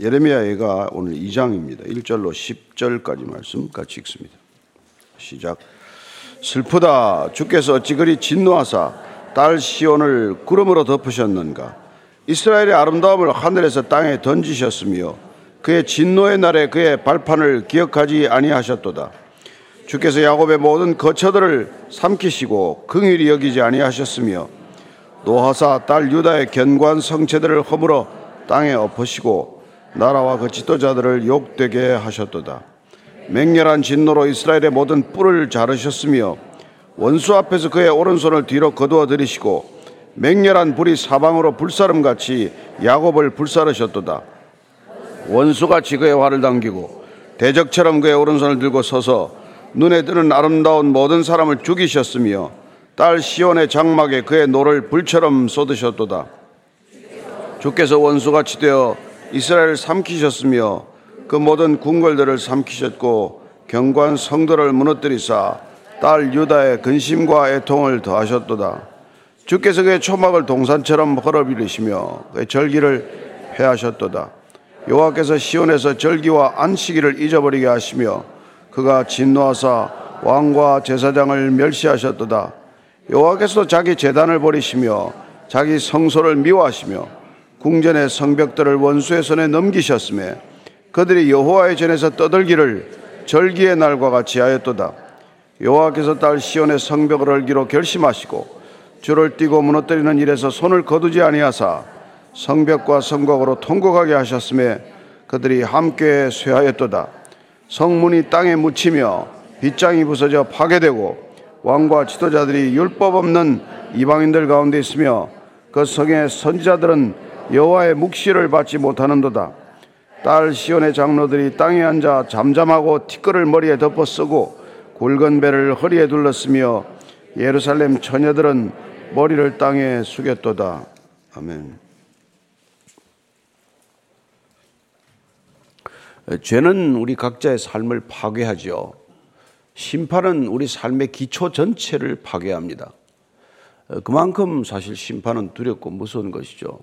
예레미야가 오늘 2장입니다. 1절로 10절까지 말씀 같이 읽습니다. 시작. 슬프다. 주께서 어찌 그리 진노하사 딸 시온을 구름으로 덮으셨는가? 이스라엘의 아름다움을 하늘에서 땅에 던지셨으며 그의 진노의 날에 그의 발판을 기억하지 아니하셨도다. 주께서 야곱의 모든 거처들을 삼키시고 긍휼히 여기지 아니하셨으며 노하사 딸 유다의 견고한 성체들을 허물어 땅에 엎으시고 나라와 그 지도자들을 욕되게 하셨도다. 맹렬한 진노로 이스라엘의 모든 뿔을 자르셨으며 원수 앞에서 그의 오른손을 뒤로 거두어 들이시고 맹렬한 불이 사방으로 불사름 같이 야곱을 불사르셨도다. 원수같이 그의 화를 당기고 대적처럼 그의 오른손을 들고 서서 눈에 드는 아름다운 모든 사람을 죽이셨으며 딸 시온의 장막에 그의 노를 불처럼 쏟으셨도다. 주께서 원수같이 되어 이스라엘을 삼키셨으며 그 모든 궁궐들을 삼키셨고 견고한 성들을를 무너뜨리사 딸 유다의 근심과 애통을 더하셨도다. 주께서 그의 초막을 동산처럼 헐어버리시며 그의 절기를 폐하셨도다. 여호와께서 시온에서 절기와 안식일을 잊어버리게 하시며 그가 진노하사 왕과 제사장을 멸시하셨도다. 여호와께서 자기 재단을 버리시며 자기 성소를 미워하시며 궁전의 성벽들을 원수의 손에 넘기셨음에 그들이 여호와의 전에서 떠들기를 절기의 날과 같이 하였도다. 여호와께서 딸 시온의 성벽을 얼기로 결심하시고 줄을 띄고 무너뜨리는 일에서 손을 거두지 아니하사 성벽과 성곽으로 통곡하게 하셨음에 그들이 함께 쇠하였도다. 성문이 땅에 묻히며 빗장이 부서져 파괴되고 왕과 지도자들이 율법 없는 이방인들 가운데 있으며 그 성의 선지자들은 여호와의 묵시를 받지 못하는도다. 딸 시온의 장로들이 땅에 앉아 잠잠하고 티끌을 머리에 덮어 쓰고 굵은 배를 허리에 둘렀으며 예루살렘 처녀들은 머리를 땅에 숙였도다. 아멘. 죄는 우리 각자의 삶을 파괴하죠. 심판은 우리 삶의 기초 전체를 파괴합니다. 그만큼 사실 심판은 두렵고 무서운 것이죠.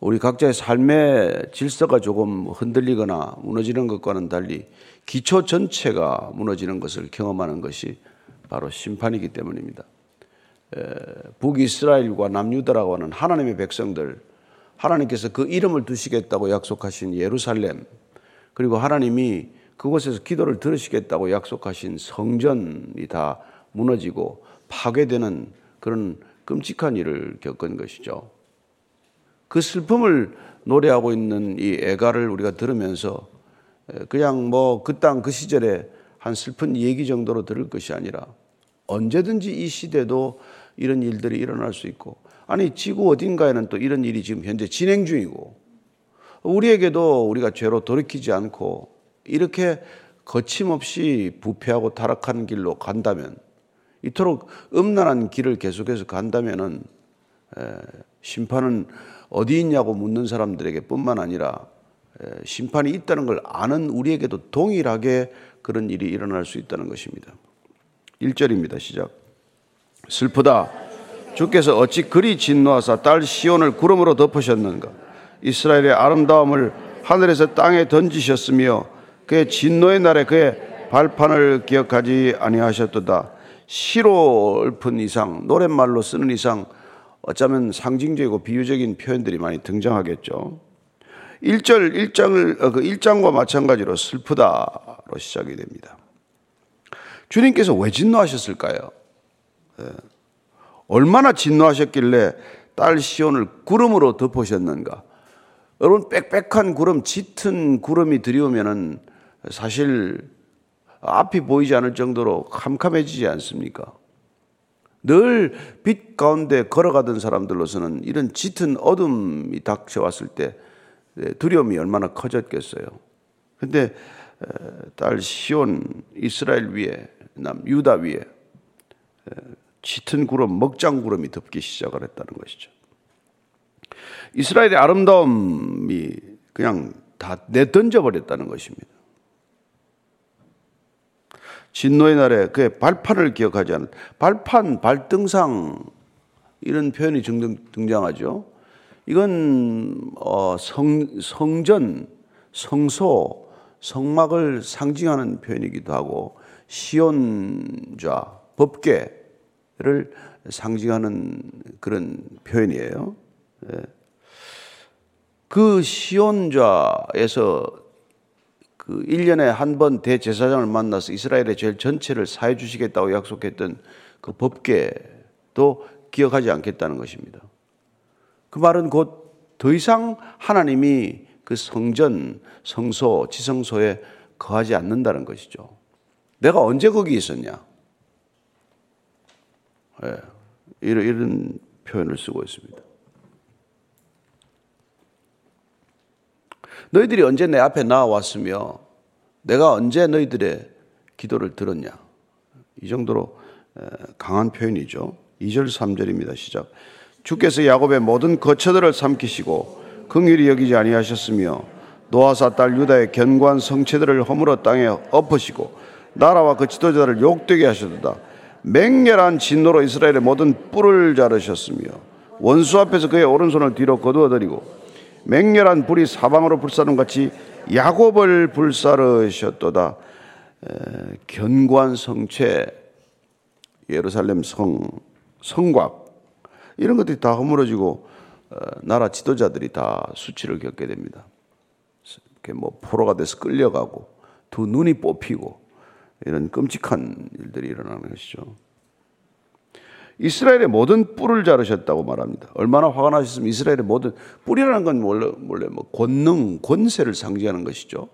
우리 각자의 삶의 질서가 조금 흔들리거나 무너지는 것과는 달리 기초 전체가 무너지는 것을 경험하는 것이 바로 심판이기 때문입니다. 북이스라엘과 남유다라고 하는 하나님의 백성들, 하나님께서 그 이름을 두시겠다고 약속하신 예루살렘, 그리고 하나님이 그곳에서 기도를 들으시겠다고 약속하신 성전이 다 무너지고 파괴되는 그런 끔찍한 일을 겪은 것이죠. 그 슬픔을 노래하고 있는 이 애가를 우리가 들으면서 그냥 뭐 그 땅그 그 시절에 한 슬픈 얘기 정도로 들을 것이 아니라 언제든지 이 시대도 이런 일들이 일어날 수 있고 아니 지구 어딘가에는 또 이런 일이 지금 현재 진행 중이고 우리에게도 우리가 죄로 돌이키지 않고 이렇게 거침없이 부패하고 타락하는 길로 간다면 이토록 음란한 길을 계속해서 간다면은 심판은 어디 있냐고 묻는 사람들에게 뿐만 아니라 심판이 있다는 걸 아는 우리에게도 동일하게 그런 일이 일어날 수 있다는 것입니다. 1절입니다. 시작. 슬프다. 주께서 어찌 그리 진노하사 딸 시온을 구름으로 덮으셨는가? 이스라엘의 아름다움을 하늘에서 땅에 던지셨으며 그의 진노의 날에 그의 발판을 기억하지 아니하셨도다. 시로 읊은 이상, 노랫말로 쓰는 이상 어쩌면 상징적이고 비유적인 표현들이 많이 등장하겠죠. 1절 1장을 어, 그 1장과 마찬가지로 슬프다로 시작이 됩니다. 주님께서 왜 진노하셨을까요? 네. 얼마나 진노하셨길래 딸 시온을 구름으로 덮으셨는가? 여러분 빽빽한 구름, 짙은 구름이 들이오면은 사실 앞이 보이지 않을 정도로 캄캄해지지 않습니까? 늘 빛 가운데 걸어가던 사람들로서는 이런 짙은 어둠이 닥쳐왔을 때 두려움이 얼마나 커졌겠어요. 근데 딸 시온 이스라엘 위에 남 유다 위에 짙은 구름 먹장 구름이 덮기 시작을 했다는 것이죠. 이스라엘의 아름다움이 그냥 다 내던져 버렸다는 것입니다. 진노의 날에 그의 발판을 기억하지 않은 발판, 발등상 이런 표현이 등장하죠. 이건 어, 성, 성전, 성소, 성막을 상징하는 표현이기도 하고 시온좌, 법궤를 상징하는 그런 표현이에요. 예. 그 시온좌에서 그 1년에 한 번 대제사장을 만나서 이스라엘의 죄 전체를 사해 주시겠다고 약속했던 그 법궤도 기억하지 않겠다는 것입니다. 그 말은 곧 더 이상 하나님이 그 성전, 성소, 지성소에 거하지 않는다는 것이죠. 내가 언제 거기 있었냐? 네, 이런, 이런 표현을 쓰고 있습니다. 너희들이 언제 내 앞에 나와왔으며 내가 언제 너희들의 기도를 들었냐? 이 정도로 강한 표현이죠. 2절 3절입니다. 시작. 주께서 야곱의 모든 거처들을 삼키시고 긍휼히 여기지 아니하셨으며 노아사 딸 유다의 견고한 성체들을 허물어 땅에 엎으시고 나라와 그 지도자들을 욕되게 하셨다. 맹렬한 진노로 이스라엘의 모든 뿔을 자르셨으며 원수 앞에서 그의 오른손을 뒤로 거두어드리고 맹렬한 불이 사방으로 불사름 같이 야곱을 불사르셨도다. 견고한 성체 예루살렘 성 성곽 이런 것들이 다 허물어지고 어, 나라 지도자들이 다 수치를 겪게 됩니다. 이렇게 뭐 포로가 돼서 끌려가고 두 눈이 뽑히고 이런 끔찍한 일들이 일어나는 것이죠. 이스라엘의 모든 뿔을 자르셨다고 말합니다. 얼마나 화가 나셨으면 이스라엘의 모든 뿔이라는 건 원래, 원래 뭐 권능, 권세를 상징하는 것이죠.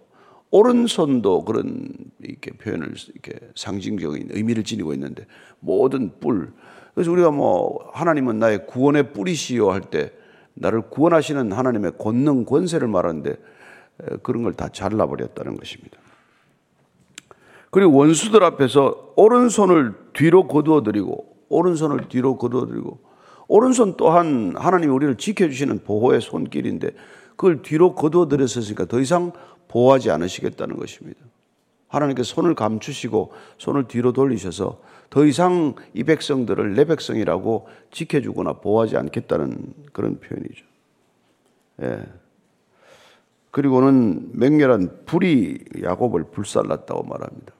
오른손도 그런 이렇게 표현을 이렇게 상징적인 의미를 지니고 있는데 모든 뿔. 그래서 우리가 뭐 하나님은 나의 구원의 뿔이시요 할 때 나를 구원하시는 하나님의 권능, 권세를 말하는데 그런 걸 다 잘라버렸다는 것입니다. 그리고 원수들 앞에서 오른손을 뒤로 거두어 드리고 오른손을 뒤로 거두어들고 오른손 또한 하나님이 우리를 지켜주시는 보호의 손길인데 그걸 뒤로 거두어들였으니까 더 이상 보호하지 않으시겠다는 것입니다. 하나님께서 손을 감추시고 손을 뒤로 돌리셔서 더 이상 이 백성들을 내 백성이라고 지켜주거나 보호하지 않겠다는 그런 표현이죠. 예. 그리고는 맹렬한 불이 야곱을 불살랐다고 말합니다.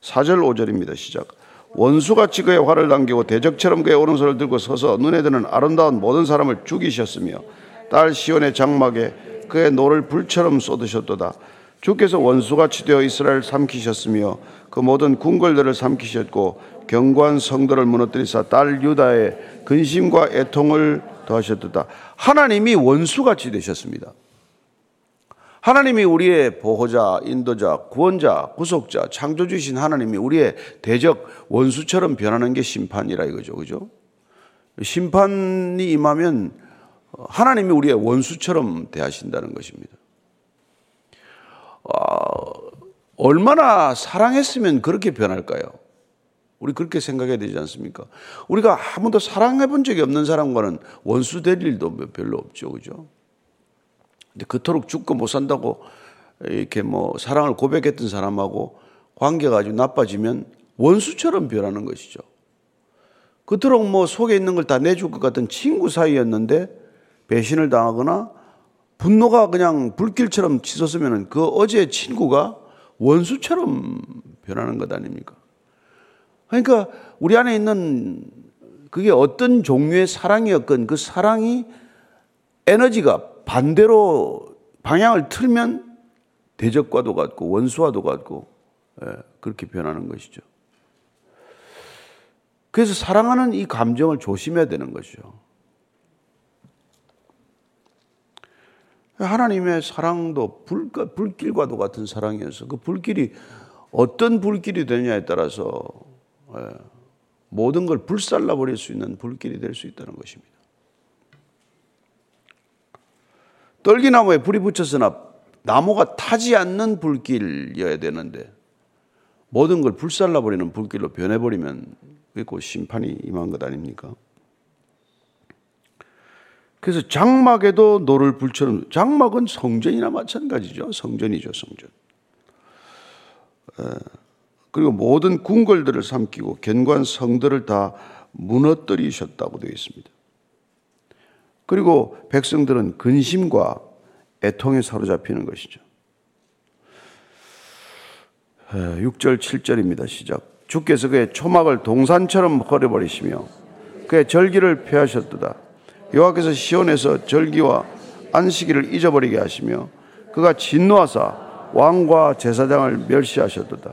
4절 5절입니다. 시작. 원수같이 그의 활을 당기고 대적처럼 그의 오른손을 들고 서서 눈에 드는 아름다운 모든 사람을 죽이셨으며 딸 시온의 장막에 그의 노를 불처럼 쏟으셨도다. 주께서 원수같이 되어 이스라엘 삼키셨으며 그 모든 궁궐들을 삼키셨고 견고한 성들을 무너뜨리사 딸 유다의 근심과 애통을 더하셨도다. 하나님이 원수같이 되셨습니다. 하나님이 우리의 보호자, 인도자, 구원자, 구속자, 창조주신 하나님이 우리의 대적 원수처럼 변하는 게 심판이라 이거죠. 그죠? 심판이 임하면 하나님이 우리의 원수처럼 대하신다는 것입니다. 어, 얼마나 사랑했으면 그렇게 변할까요? 우리 그렇게 생각해야 되지 않습니까? 우리가 한 번도 사랑해 본 적이 없는 사람과는 원수 될 일도 별로 없죠. 그죠? 근데 그토록 죽고 못 산다고 이렇게 뭐 사랑을 고백했던 사람하고 관계가 아주 나빠지면 원수처럼 변하는 것이죠. 그토록 뭐 속에 있는 걸 다 내줄 것 같은 친구 사이였는데 배신을 당하거나 분노가 그냥 불길처럼 치솟으면 그 어제 친구가 원수처럼 변하는 것 아닙니까? 그러니까 우리 안에 있는 그게 어떤 종류의 사랑이었건 그 사랑이 에너지가 반대로 방향을 틀면 대적과도 같고 원수와도 같고 예, 그렇게 변하는 것이죠. 그래서 사랑하는 이 감정을 조심해야 되는 것이죠. 하나님의 사랑도 불, 불길과도 같은 사랑이어서 그 불길이 어떤 불길이 되냐에 따라서 예, 모든 걸 불살라 버릴 수 있는 불길이 될 수 있다는 것입니다. 떨기나무에 불이 붙였으나 나무가 타지 않는 불길이어야 되는데 모든 걸 불살라 버리는 불길로 변해버리면 그리고 심판이 임한 것 아닙니까? 그래서 장막에도 노를 불처럼 장막은 성전이나 마찬가지죠. 성전이죠, 성전. 그리고 모든 궁궐들을 삼키고 견고한 성들을 다 무너뜨리셨다고 되어 있습니다. 그리고 백성들은 근심과 애통에 사로잡히는 것이죠. 6절, 7절입니다. 시작. 주께서 그의 초막을 동산처럼 헐어버리시며 그의 절기를 폐하셨도다. 여호와께서 시온에서 절기와 안식일을 잊어버리게 하시며 그가 진노하사 왕과 제사장을 멸시하셨도다.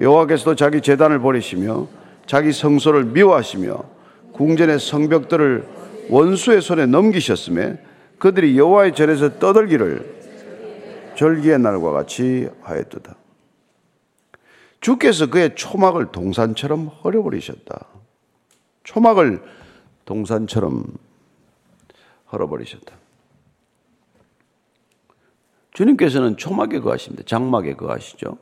여호와께서도 자기 재단을 버리시며 자기 성소를 미워하시며 궁전의 성벽들을 원수의 손에 넘기셨음에 그들이 여호와의 전에서 떠들기를 절기의 날과 같이 하였도다. 주께서 그의 초막을 동산처럼 헐어버리셨다. 초막을 동산처럼 헐어버리셨다. 주님께서는 초막에 거하십니다. 장막에 거하시죠.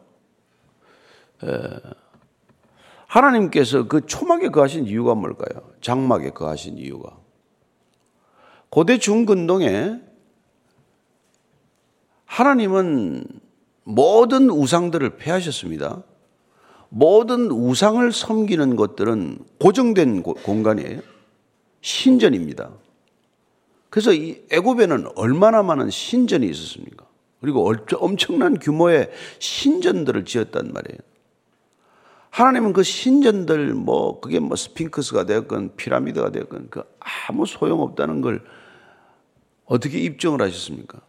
하나님께서 그 초막에 거하신 이유가 뭘까요? 장막에 거하신 이유가. 고대 중근동에 하나님은 모든 우상들을 폐하셨습니다. 모든 우상을 섬기는 것들은 고정된 공간이에요. 신전입니다. 그래서 이 애굽에는 얼마나 많은 신전이 있었습니까? 그리고 엄청난 규모의 신전들을 지었단 말이에요. 하나님은 그 신전들 뭐 그게 뭐 스핑크스가 되었건 피라미드가 되었건 그 아무 소용없다는 걸 어떻게 입증을 하셨습니까?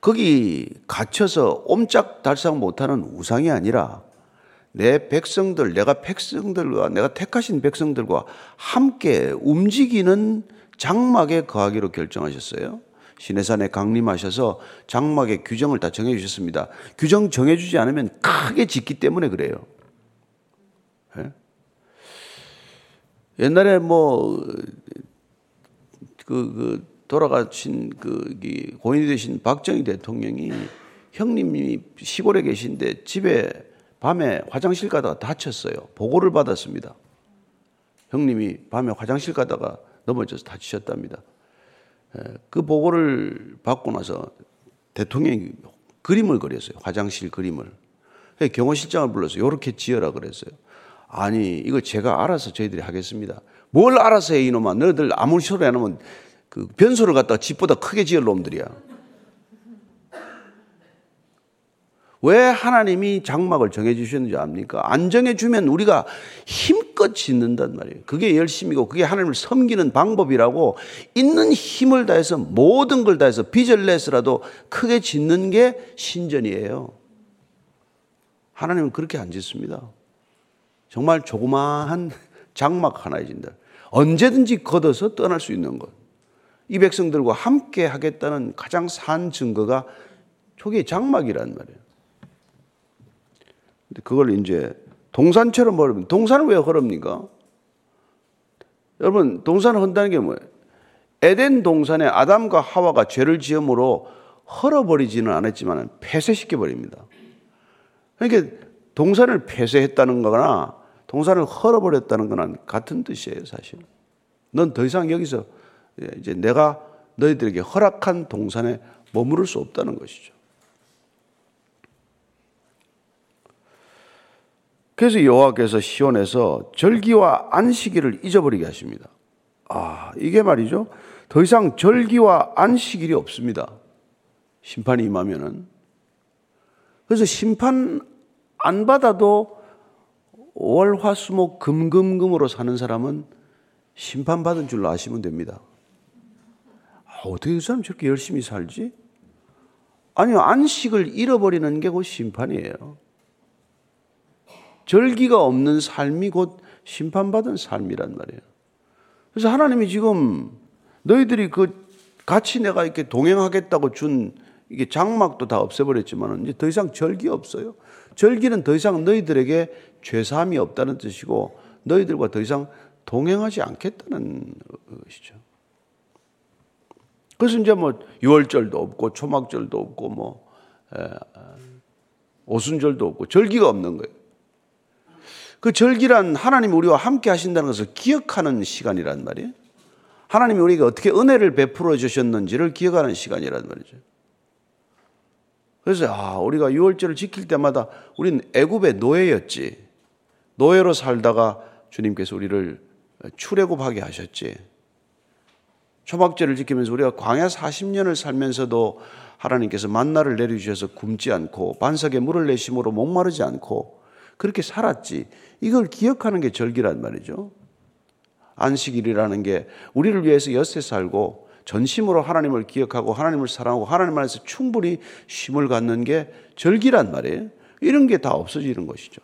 거기 갇혀서 옴짝달싹 못하는 우상이 아니라 내 백성들, 내가 백성들과 내가 택하신 백성들과 함께 움직이는 장막에 거하기로 결정하셨어요. 시내산에 강림하셔서 장막의 규정을 다 정해 주셨습니다. 규정 정해 주지 않으면 크게 짓기 때문에 그래요. 옛날에 뭐, 그, 그, 돌아가신 그, 고인이 되신 박정희 대통령이 형님이 시골에 계신데 집에 밤에 화장실 가다가 다쳤어요. 보고를 받았습니다. 형님이 밤에 화장실 가다가 넘어져서 다치셨답니다. 그 보고를 받고 나서 대통령이 그림을 그렸어요. 화장실 그림을. 경호실장을 불러서 이렇게 지어라 그랬어요. 아니, 이거 제가 알아서 저희들이 하겠습니다. 뭘 알아서 해, 이놈아. 너희들 아무리 소리 안 하면 그 변소를 갖다가 집보다 크게 지을 놈들이야. 왜 하나님이 장막을 정해주셨는지 압니까? 안 정해주면 우리가 힘껏 짓는단 말이에요. 그게 열심이고 그게 하나님을 섬기는 방법이라고 있는 힘을 다해서 모든 걸 다해서 빚을 내서라도 크게 짓는 게 신전이에요. 하나님은 그렇게 안 짓습니다. 정말 조그마한 장막 하나에 진다. 언제든지 걷어서 떠날 수 있는 것. 이 백성들과 함께 하겠다는 가장 산 증거가 저게 장막이란 말이에요. 그걸 이제 동산처럼 버리면 동산을 왜 걸읍니까? 여러분 동산을 헌다는 게 뭐예요? 에덴 동산에 아담과 하와가 죄를 지음으로 헐어버리지는 않았지만 폐쇄시켜 버립니다. 그러니까 동산을 폐쇄했다는 거나 동산을 헐어버렸다는 거는 같은 뜻이에요, 사실. 넌 더 이상 여기서 이제 내가 너희들에게 허락한 동산에 머무를 수 없다는 것이죠. 그래서 여호와께서 시온에서 절기와 안식일을 잊어버리게 하십니다. 아, 이게 말이죠. 더 이상 절기와 안식일이 없습니다. 심판이 임하면은. 그래서 심판 안 받아도 월, 화, 수, 목, 금, 금, 금으로 사는 사람은 심판받은 줄로 아시면 됩니다. 아, 어떻게 그 사람 저렇게 열심히 살지? 아니요, 안식을 잃어버리는 게 곧 심판이에요. 절기가 없는 삶이 곧 심판받은 삶이란 말이에요. 그래서 하나님이 지금 너희들이 그 같이 내가 이렇게 동행하겠다고 준 이게 장막도 다 없애버렸지만 이제 더 이상 절기 없어요. 절기는 더 이상 너희들에게 죄사함이 없다는 뜻이고 너희들과 더 이상 동행하지 않겠다는 것이죠. 그래서 이제 뭐 유월절도 없고 초막절도 없고 뭐 에, 오순절도 없고 절기가 없는 거예요. 그 절기란 하나님이 우리와 함께 하신다는 것을 기억하는 시간이란 말이에요. 하나님이 우리에게 어떻게 은혜를 베풀어 주셨는지를 기억하는 시간이란 말이죠. 그래서 아, 우리가 유월절을 지킬 때마다 우리는 애굽의 노예였지. 노예로 살다가 주님께서 우리를 출애굽하게 하셨지. 초막절을 지키면서 우리가 광야 40년을 살면서도 하나님께서 만나를 내려주셔서 굶지 않고 반석에 물을 내심으로 목마르지 않고 그렇게 살았지. 이걸 기억하는 게 절기란 말이죠. 안식일이라는 게 우리를 위해서 엿새 살고 전심으로 하나님을 기억하고 하나님을 사랑하고 하나님 안에서 충분히 쉼을 갖는 게 절기란 말이에요. 이런 게 다 없어지는 것이죠.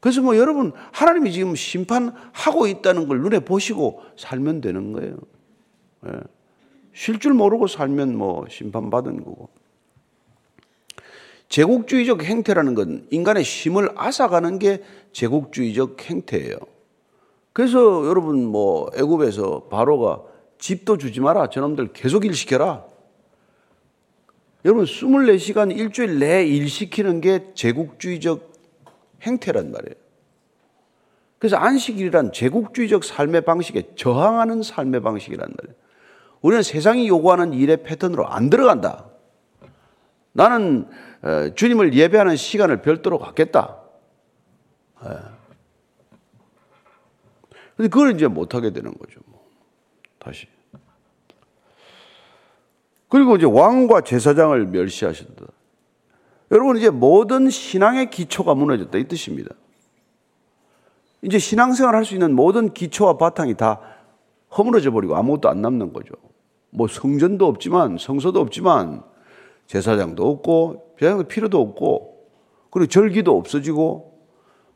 그래서 뭐 여러분 하나님이 지금 심판하고 있다는 걸 눈에 보시고 살면 되는 거예요. 예. 쉴줄 모르고 살면 뭐 심판받은 거고. 제국주의적 행태라는 건 인간의 힘을 앗아가는 게 제국주의적 행태예요. 그래서 여러분 뭐 애굽에서 바로가 집도 주지 마라. 저놈들 계속 일 시켜라. 여러분 24시간 일주일 내 일시키는 게 제국주의적 행태란 말이에요. 그래서 안식일이란 제국주의적 삶의 방식에 저항하는 삶의 방식이란 말이에요. 우리는 세상이 요구하는 일의 패턴으로 안 들어간다. 나는 어, 주님을 예배하는 시간을 별도로 갖겠다. 예. 근데 그걸 이제 못하게 되는 거죠. 뭐. 다시. 그리고 이제 왕과 제사장을 멸시하셨다. 여러분 이제 모든 신앙의 기초가 무너졌다 이 뜻입니다. 이제 신앙생활 할 수 있는 모든 기초와 바탕이 다 허물어져 버리고 아무것도 안 남는 거죠. 뭐 성전도 없지만 성소도 없지만 제사장도 없고 제사장도 필요도 없고 그리고 절기도 없어지고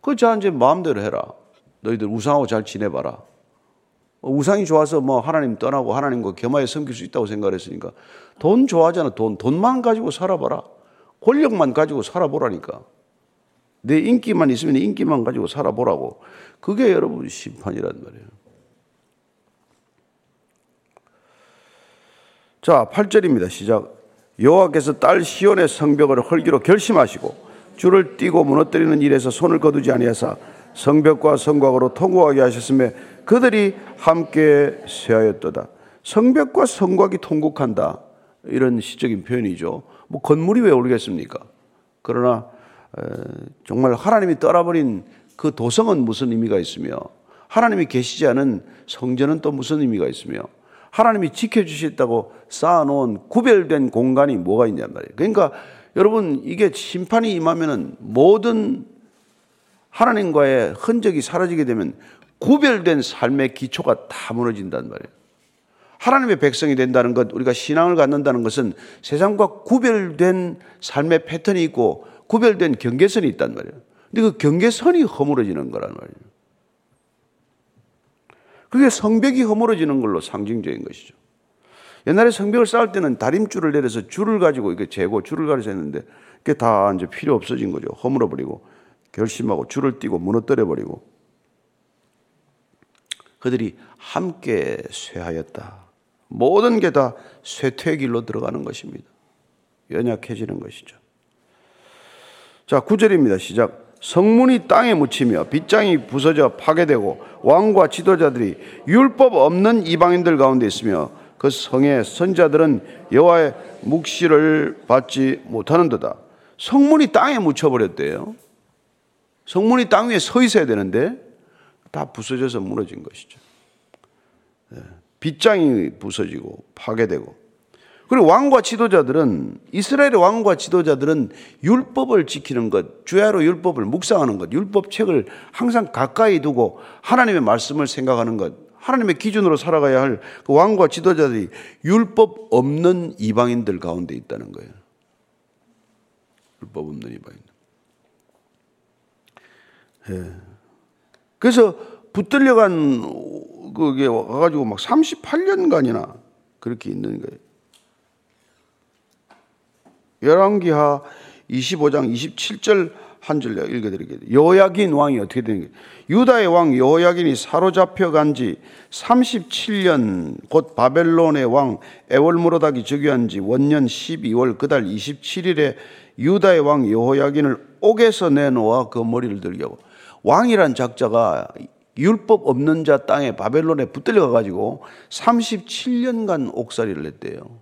그자 이제 마음대로 해라. 너희들 우상하고 잘 지내봐라. 우상이 좋아서 뭐 하나님 떠나고 하나님과 겸하여 섬길 수 있다고 생각했으니까 돈 좋아하잖아. 돈 돈만 가지고 살아봐라. 권력만 가지고 살아보라니까. 내 인기만 있으면 인기만 가지고 살아보라고. 그게 여러분 심판이란 말이에요. 자, 8절입니다. 시작. 여호와께서 딸 시온의 성벽을 헐기로 결심하시고 줄을 띄고 무너뜨리는 일에서 손을 거두지 아니하사 성벽과 성곽으로 통곡하게 하셨음에 그들이 함께 쇠하였도다. 성벽과 성곽이 통곡한다. 이런 시적인 표현이죠. 뭐 건물이 왜 오르겠습니까? 그러나 정말 하나님이 떠나버린 그 도성은 무슨 의미가 있으며 하나님이 계시지 않은 성전은 또 무슨 의미가 있으며 하나님이 지켜주셨다고 쌓아놓은 구별된 공간이 뭐가 있냔 말이에요. 그러니까 여러분 이게 심판이 임하면은 모든 하나님과의 흔적이 사라지게 되면 구별된 삶의 기초가 다 무너진단 말이에요. 하나님의 백성이 된다는 것, 우리가 신앙을 갖는다는 것은 세상과 구별된 삶의 패턴이 있고 구별된 경계선이 있단 말이에요. 근데 그 경계선이 허물어지는 거란 말이에요. 그게 성벽이 허물어지는 걸로 상징적인 것이죠. 옛날에 성벽을 쌓을 때는 다림줄을 내려서 줄을 가지고 이렇게 재고 줄을 가려서 했는데 그게 다 이제 필요 없어진 거죠. 허물어 버리고 결심하고 줄을 띄고 무너뜨려 버리고 그들이 함께 쇠하였다. 모든 게 다 쇠퇴의 길로 들어가는 것입니다. 연약해지는 것이죠. 자, 9절입니다. 시작. 성문이 땅에 묻히며 빗장이 부서져 파괴되고 왕과 지도자들이 율법 없는 이방인들 가운데 있으며 그 성의 선자들은 여호와의 묵시를 받지 못하는도다. 성문이 땅에 묻혀 버렸대요. 성문이 땅 위에 서 있어야 되는데 다 부서져서 무너진 것이죠. 예. 빗장이 부서지고 파괴되고 그리고 왕과 지도자들은 이스라엘의 왕과 지도자들은 율법을 지키는 것, 주야로 율법을 묵상하는 것, 율법 책을 항상 가까이 두고 하나님의 말씀을 생각하는 것, 하나님의 기준으로 살아가야 할 그 왕과 지도자들이 율법 없는 이방인들 가운데 있다는 거예요. 율법 없는 이방인. 예. 그래서 붙들려간 그게 와가지고 막 38년간이나 그렇게 있는 거예요. 열왕기하 25장 27절 한절 읽어드리겠습니다. 여야긴 왕이 어떻게 되는 게 유다의 왕 여야긴이 사로잡혀 간지 37년 곧 바벨론의 왕 에월무로닥이 즉위한 지 원년 12월 그달 27일에 유다의 왕 여호야긴을 옥에서 내놓아 그 머리를 들게 하고 왕이란 작자가 율법 없는 자 땅에 바벨론에 붙들려 가지고 37년간 옥살이를 했대요.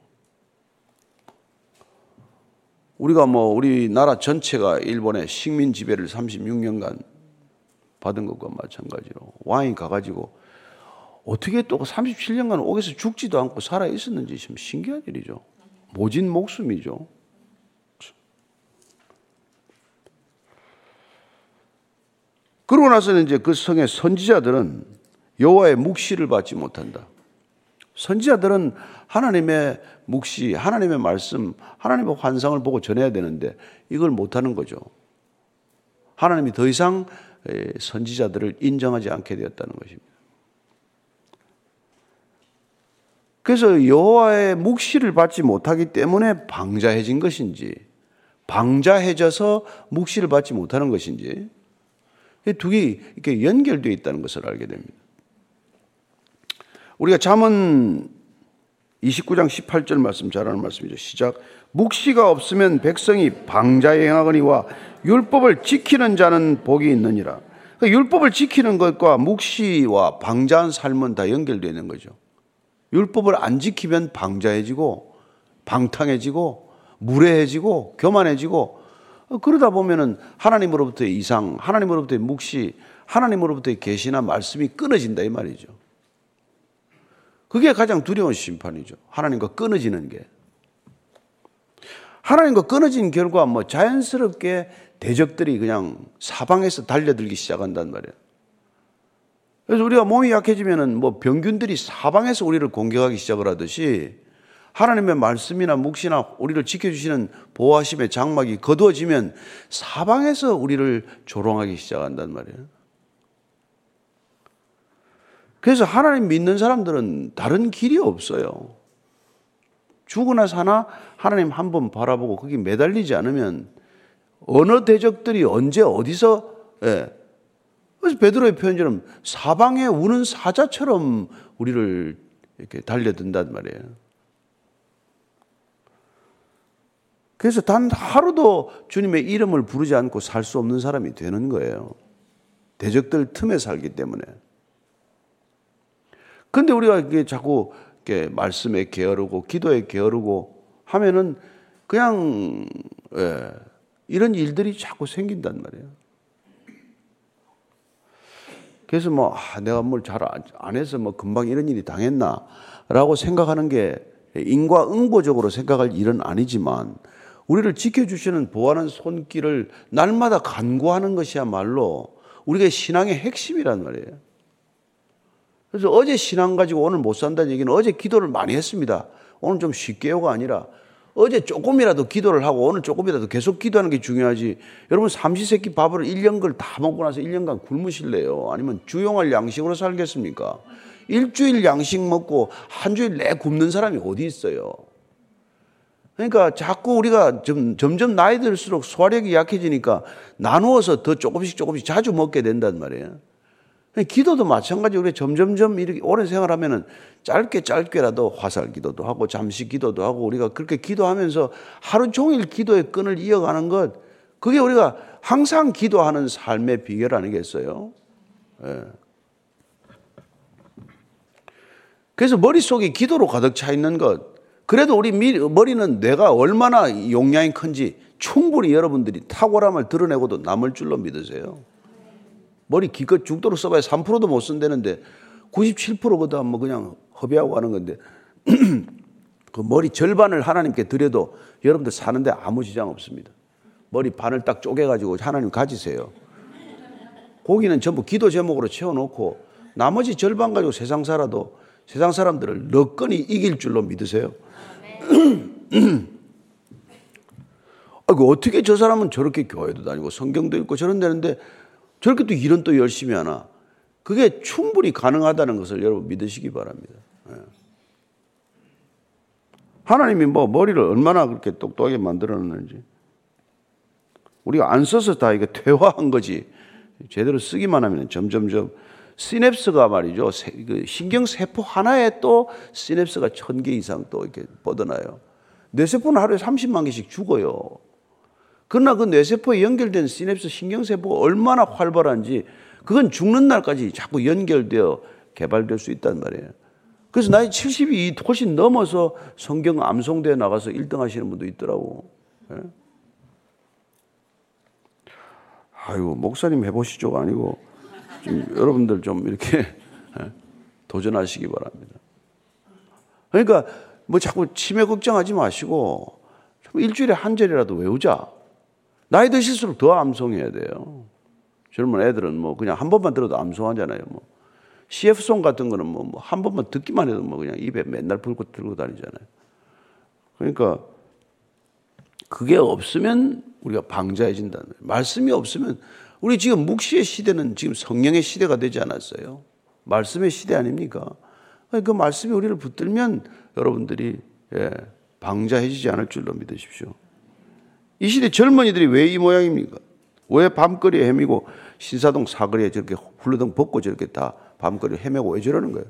우리가 뭐 우리나라 전체가 일본의 식민 지배를 36년간 받은 것과 마찬가지로 왕이 가가지고 어떻게 또 37년간 옥에서 죽지도 않고 살아 있었는지 참 신기한 일이죠. 모진 목숨이죠. 그러고 나서는 이제 그 성의 선지자들은 여호와의 묵시를 받지 못한다. 선지자들은 하나님의 묵시, 하나님의 말씀, 하나님의 환상을 보고 전해야 되는데 이걸 못하는 거죠. 하나님이 더 이상 선지자들을 인정하지 않게 되었다는 것입니다. 그래서 여호와의 묵시를 받지 못하기 때문에 방자해진 것인지, 방자해져서 묵시를 받지 못하는 것인지, 두개 이렇게 연결되어 있다는 것을 알게 됩니다. 우리가 잠언 29장 18절 말씀 잘 아는 말씀이죠. 시작. 묵시가 없으면 백성이 방자에 행하거니와 율법을 지키는 자는 복이 있느니라. 그러니까 율법을 지키는 것과 묵시와 방자한 삶은 다 연결되어 있는 거죠. 율법을 안 지키면 방자해지고 방탕해지고 무례해지고 교만해지고 그러다 보면은 하나님으로부터의 이상, 하나님으로부터의 묵시, 하나님으로부터의 계시나 말씀이 끊어진다 이 말이죠. 그게 가장 두려운 심판이죠. 하나님과 끊어지는 게. 하나님과 끊어진 결과 뭐 자연스럽게 대적들이 그냥 사방에서 달려들기 시작한단 말이에요. 그래서 우리가 몸이 약해지면은 뭐 병균들이 사방에서 우리를 공격하기 시작을 하듯이 하나님의 말씀이나 묵시나 우리를 지켜주시는 보호하심의 장막이 거두어지면 사방에서 우리를 조롱하기 시작한단 말이에요. 그래서 하나님 믿는 사람들은 다른 길이 없어요. 죽으나 사나 하나님 한 번 바라보고 거기 매달리지 않으면 어느 대적들이 언제 어디서 예. 그래서 베드로의 표현처럼 사방에 우는 사자처럼 우리를 이렇게 달려든단 말이에요. 그래서 단 하루도 주님의 이름을 부르지 않고 살 수 없는 사람이 되는 거예요. 대적들 틈에 살기 때문에. 근데 우리가 이게 자꾸 이렇게 말씀에 게으르고 기도에 게으르고 하면은 그냥 예, 이런 일들이 자꾸 생긴단 말이에요. 그래서 뭐 아, 내가 뭘 잘 안 해서 뭐 금방 이런 일이 당했나라고 생각하는 게 인과응보적으로 생각할 일은 아니지만 우리를 지켜주시는 보호하는 손길을 날마다 간구하는 것이야말로 우리가 신앙의 핵심이란 말이에요. 그래서 어제 신앙 가지고 오늘 못 산다는 얘기는 어제 기도를 많이 했습니다. 오늘 좀 쉽게요가 아니라 어제 조금이라도 기도를 하고 오늘 조금이라도 계속 기도하는 게 중요하지. 여러분 삼시세끼 밥을 1년 걸 다 먹고 나서 1년간 굶으실래요? 아니면 주용할 양식으로 살겠습니까? 일주일 양식 먹고 한 주일 내 굶는 사람이 어디 있어요? 그러니까 자꾸 우리가 점, 점점 나이 들수록 소화력이 약해지니까 나누어서 더 조금씩 조금씩 자주 먹게 된단 말이에요. 기도도 마찬가지 우리 점점점 이렇게 오랜 생활하면은 짧게 짧게라도 화살 기도도 하고 잠시 기도도 하고 우리가 그렇게 기도하면서 하루 종일 기도의 끈을 이어가는 것 그게 우리가 항상 기도하는 삶의 비결 아니겠어요? 예. 그래서 머릿속에 기도로 가득 차 있는 것 그래도 우리 머리는 뇌가 얼마나 용량이 큰지 충분히 여러분들이 탁월함을 드러내고도 남을 줄로 믿으세요. 머리 기껏 죽도록 써봐야 3%도 못 쓴다는데 97%보다 뭐 그냥 허비하고 하는 건데 그 머리 절반을 하나님께 드려도 여러분들 사는데 아무 지장 없습니다. 머리 반을 딱 쪼개가지고 하나님 가지세요. 고기는 전부 기도 제목으로 채워놓고 나머지 절반 가지고 세상 살아도 세상 사람들을 너건이 이길 줄로 믿으세요. 아이고, 어떻게 저 사람은 저렇게 교회도 다니고 성경도 읽고 저런 데는데 저렇게 또 일은 또 열심히 하나. 그게 충분히 가능하다는 것을 여러분 믿으시기 바랍니다. 예. 하나님이 뭐 머리를 얼마나 그렇게 똑똑하게 만들어놨는지. 우리가 안 써서 다 이게 퇴화한 거지. 제대로 쓰기만 하면 점점점 시냅스가 말이죠. 그 신경세포 하나에 또 시냅스가 천 개 이상 또 이렇게 뻗어나요. 뇌세포는 하루에 30만 개씩 죽어요. 그러나 그 뇌세포에 연결된 시냅스 신경세포가 얼마나 활발한지 그건 죽는 날까지 자꾸 연결되어 개발될 수 있단 말이에요. 그래서 나이 70이 훨씬 넘어서 성경 암송대에 나가서 1등 하시는 분도 있더라고. 예? 아유, 목사님 해보시죠가 아니고, 좀 여러분들 좀 이렇게. 예? 도전하시기 바랍니다. 그러니까 뭐 자꾸 치매 걱정하지 마시고 일주일에 한 절이라도 외우자. 나이 드실수록 더 암송해야 돼요. 젊은 애들은 뭐 그냥 한 번만 들어도 암송하잖아요. 뭐 CF송 같은 거는 뭐 한 번만 듣기만 해도 뭐 그냥 입에 맨날 불고 들고 다니잖아요. 그러니까 그게 없으면 우리가 방자해진다는. 말씀이 없으면 우리 지금 묵시의 시대는 지금 성령의 시대가 되지 않았어요. 말씀의 시대 아닙니까? 그 말씀이 우리를 붙들면 여러분들이 예, 방자해지지 않을 줄로 믿으십시오. 이 시대 젊은이들이 왜 이 모양입니까? 왜 밤거리에 헤매고 신사동 사거리에 저렇게 훌러덩 벗고 저렇게 다 밤거리에 헤매고 왜 저러는 거예요?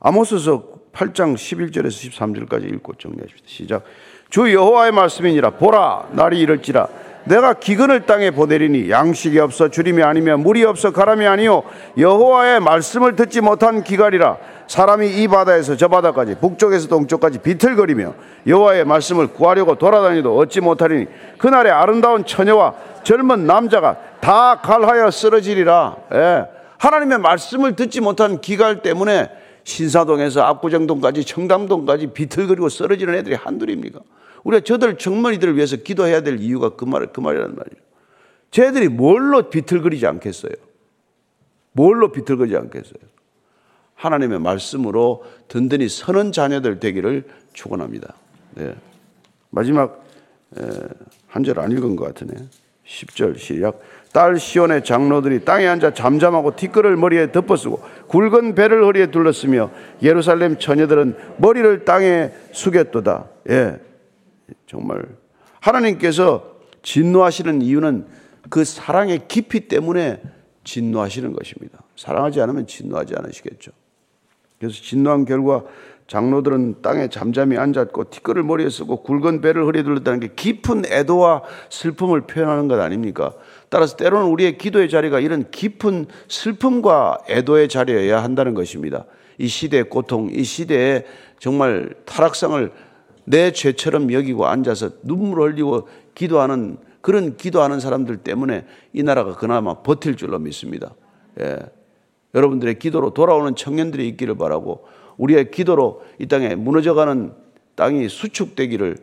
아모스서 8장 11절에서 13절까지 읽고 정리하십시다. 시작. 주 여호와의 말씀이니라. 보라 날이 이럴지라. 내가 기근을 땅에 보내리니 양식이 없어 주림이 아니며 물이 없어 가람이 아니요 여호와의 말씀을 듣지 못한 기갈이라. 사람이 이 바다에서 저 바다까지 북쪽에서 동쪽까지 비틀거리며 여호와의 말씀을 구하려고 돌아다니도 얻지 못하리니 그날에 아름다운 처녀와 젊은 남자가 다 갈하여 쓰러지리라. 예. 하나님의 말씀을 듣지 못한 기갈 때문에 신사동에서 압구정동까지 청담동까지 비틀거리고 쓰러지는 애들이 한둘입니까? 우리가 저들 청머니들을 위해서 기도해야 될 이유가 그 말, 그 말이란 말이에요. 쟤들이 뭘로 비틀거리지 않겠어요? 뭘로 비틀거리지 않겠어요? 하나님의 말씀으로 든든히 서는 자녀들 되기를 축원합니다. 네. 마지막 한 절 안 읽은 것 같으네. 10절 시작. 딸 시온의 장로들이 땅에 앉아 잠잠하고 티끌을 머리에 덮어쓰고 굵은 배를 허리에 둘렀으며 예루살렘 처녀들은 머리를 땅에 숙였도다. 예. 정말 하나님께서 진노하시는 이유는 그 사랑의 깊이 때문에 진노하시는 것입니다. 사랑하지 않으면 진노하지 않으시겠죠. 그래서 진노한 결과 장로들은 땅에 잠잠히 앉았고 티끌을 머리에 쓰고 굵은 배를 허리에 둘렀다는 게 깊은 애도와 슬픔을 표현하는 것 아닙니까? 따라서 때로는 우리의 기도의 자리가 이런 깊은 슬픔과 애도의 자리여야 한다는 것입니다. 이 시대의 고통, 이 시대의 정말 타락상을 내 죄처럼 여기고 앉아서 눈물 흘리고 기도하는 그런 기도하는 사람들 때문에 이 나라가 그나마 버틸 줄로 믿습니다. 예. 여러분들의 기도로 돌아오는 청년들이 있기를 바라고 우리의 기도로 이 땅에 무너져가는 땅이 수축되기를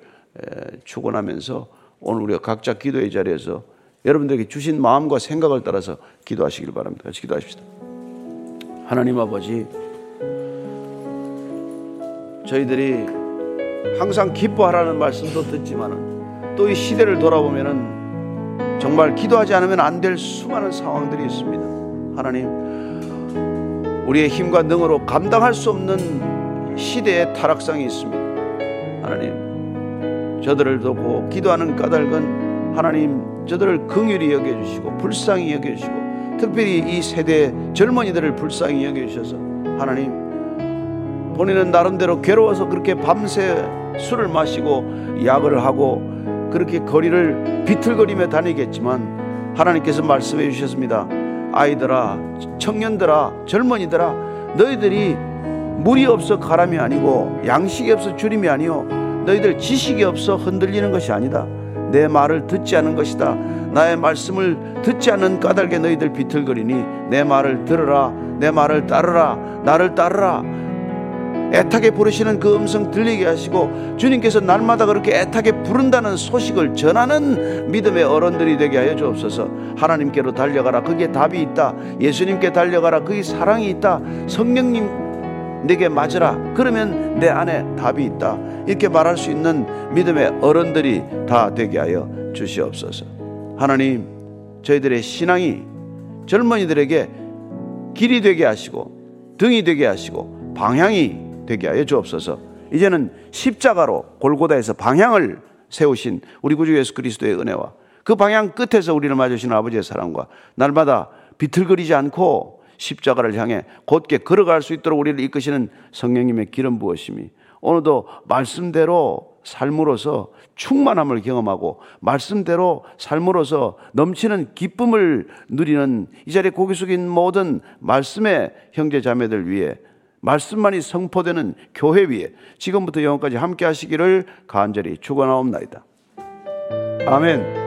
축원하면서 오늘 우리가 각자 기도의 자리에서 여러분들에게 주신 마음과 생각을 따라서 기도하시길 바랍니다. 같이 기도하십시다. 하나님 아버지, 저희들이 항상 기뻐하라는 말씀도 듣지만은 또 이 시대를 돌아보면은 정말 기도하지 않으면 안 될 수많은 상황들이 있습니다. 하나님, 우리의 힘과 능으로 감당할 수 없는 시대의 타락상이 있습니다. 하나님, 저들을 두고 기도하는 까닭은 하나님, 저들을 긍휼히 여겨주시고 불쌍히 여겨주시고 특별히 이 세대 젊은이들을 불쌍히 여겨주셔서 하나님, 본인은 나름대로 괴로워서 그렇게 밤새 술을 마시고 약을 하고 그렇게 거리를 비틀거리며 다니겠지만 하나님께서 말씀해 주셨습니다. 아이들아, 청년들아, 젊은이들아, 너희들이 물이 없어 가람이 아니고 양식이 없어 주림이 아니요 너희들 지식이 없어 흔들리는 것이 아니다. 내 말을 듣지 않은 것이다. 나의 말씀을 듣지 않는 까닭에 너희들 비틀거리니 내 말을 들으라. 내 말을 따르라. 나를 따르라. 애타게 부르시는 그 음성 들리게 하시고 주님께서 날마다 그렇게 애타게 부른다는 소식을 전하는 믿음의 어른들이 되게 하여 주옵소서 하나님께로 달려가라 거기에 답이 있다 예수님께 달려가라 거기 사랑이 있다 성령님 내게 맞으라. 그러면 내 안에 답이 있다. 이렇게 말할 수 있는 믿음의 어른들이 다 되게 하여 주시옵소서. 하나님 저희들의 신앙이 젊은이들에게 길이 되게 하시고 등이 되게 하시고 방향이 되게 하여 주옵소서. 이제는 십자가로 골고다에서 방향을 세우신 우리 구주 예수 그리스도의 은혜와 그 방향 끝에서 우리를 맞으시는 아버지의 사랑과 날마다 비틀거리지 않고 십자가를 향해 곧게 걸어갈 수 있도록 우리를 이끄시는 성령님의 기름 부으심이 오늘도 말씀대로 삶으로서 충만함을 경험하고 말씀대로 삶으로서 넘치는 기쁨을 누리는 이 자리에 고개 숙인 모든 말씀의 형제 자매들 위해 말씀만이 성포되는 교회 위에 지금부터 영원까지 함께 하시기를 간절히 축원하옵나이다. 아멘.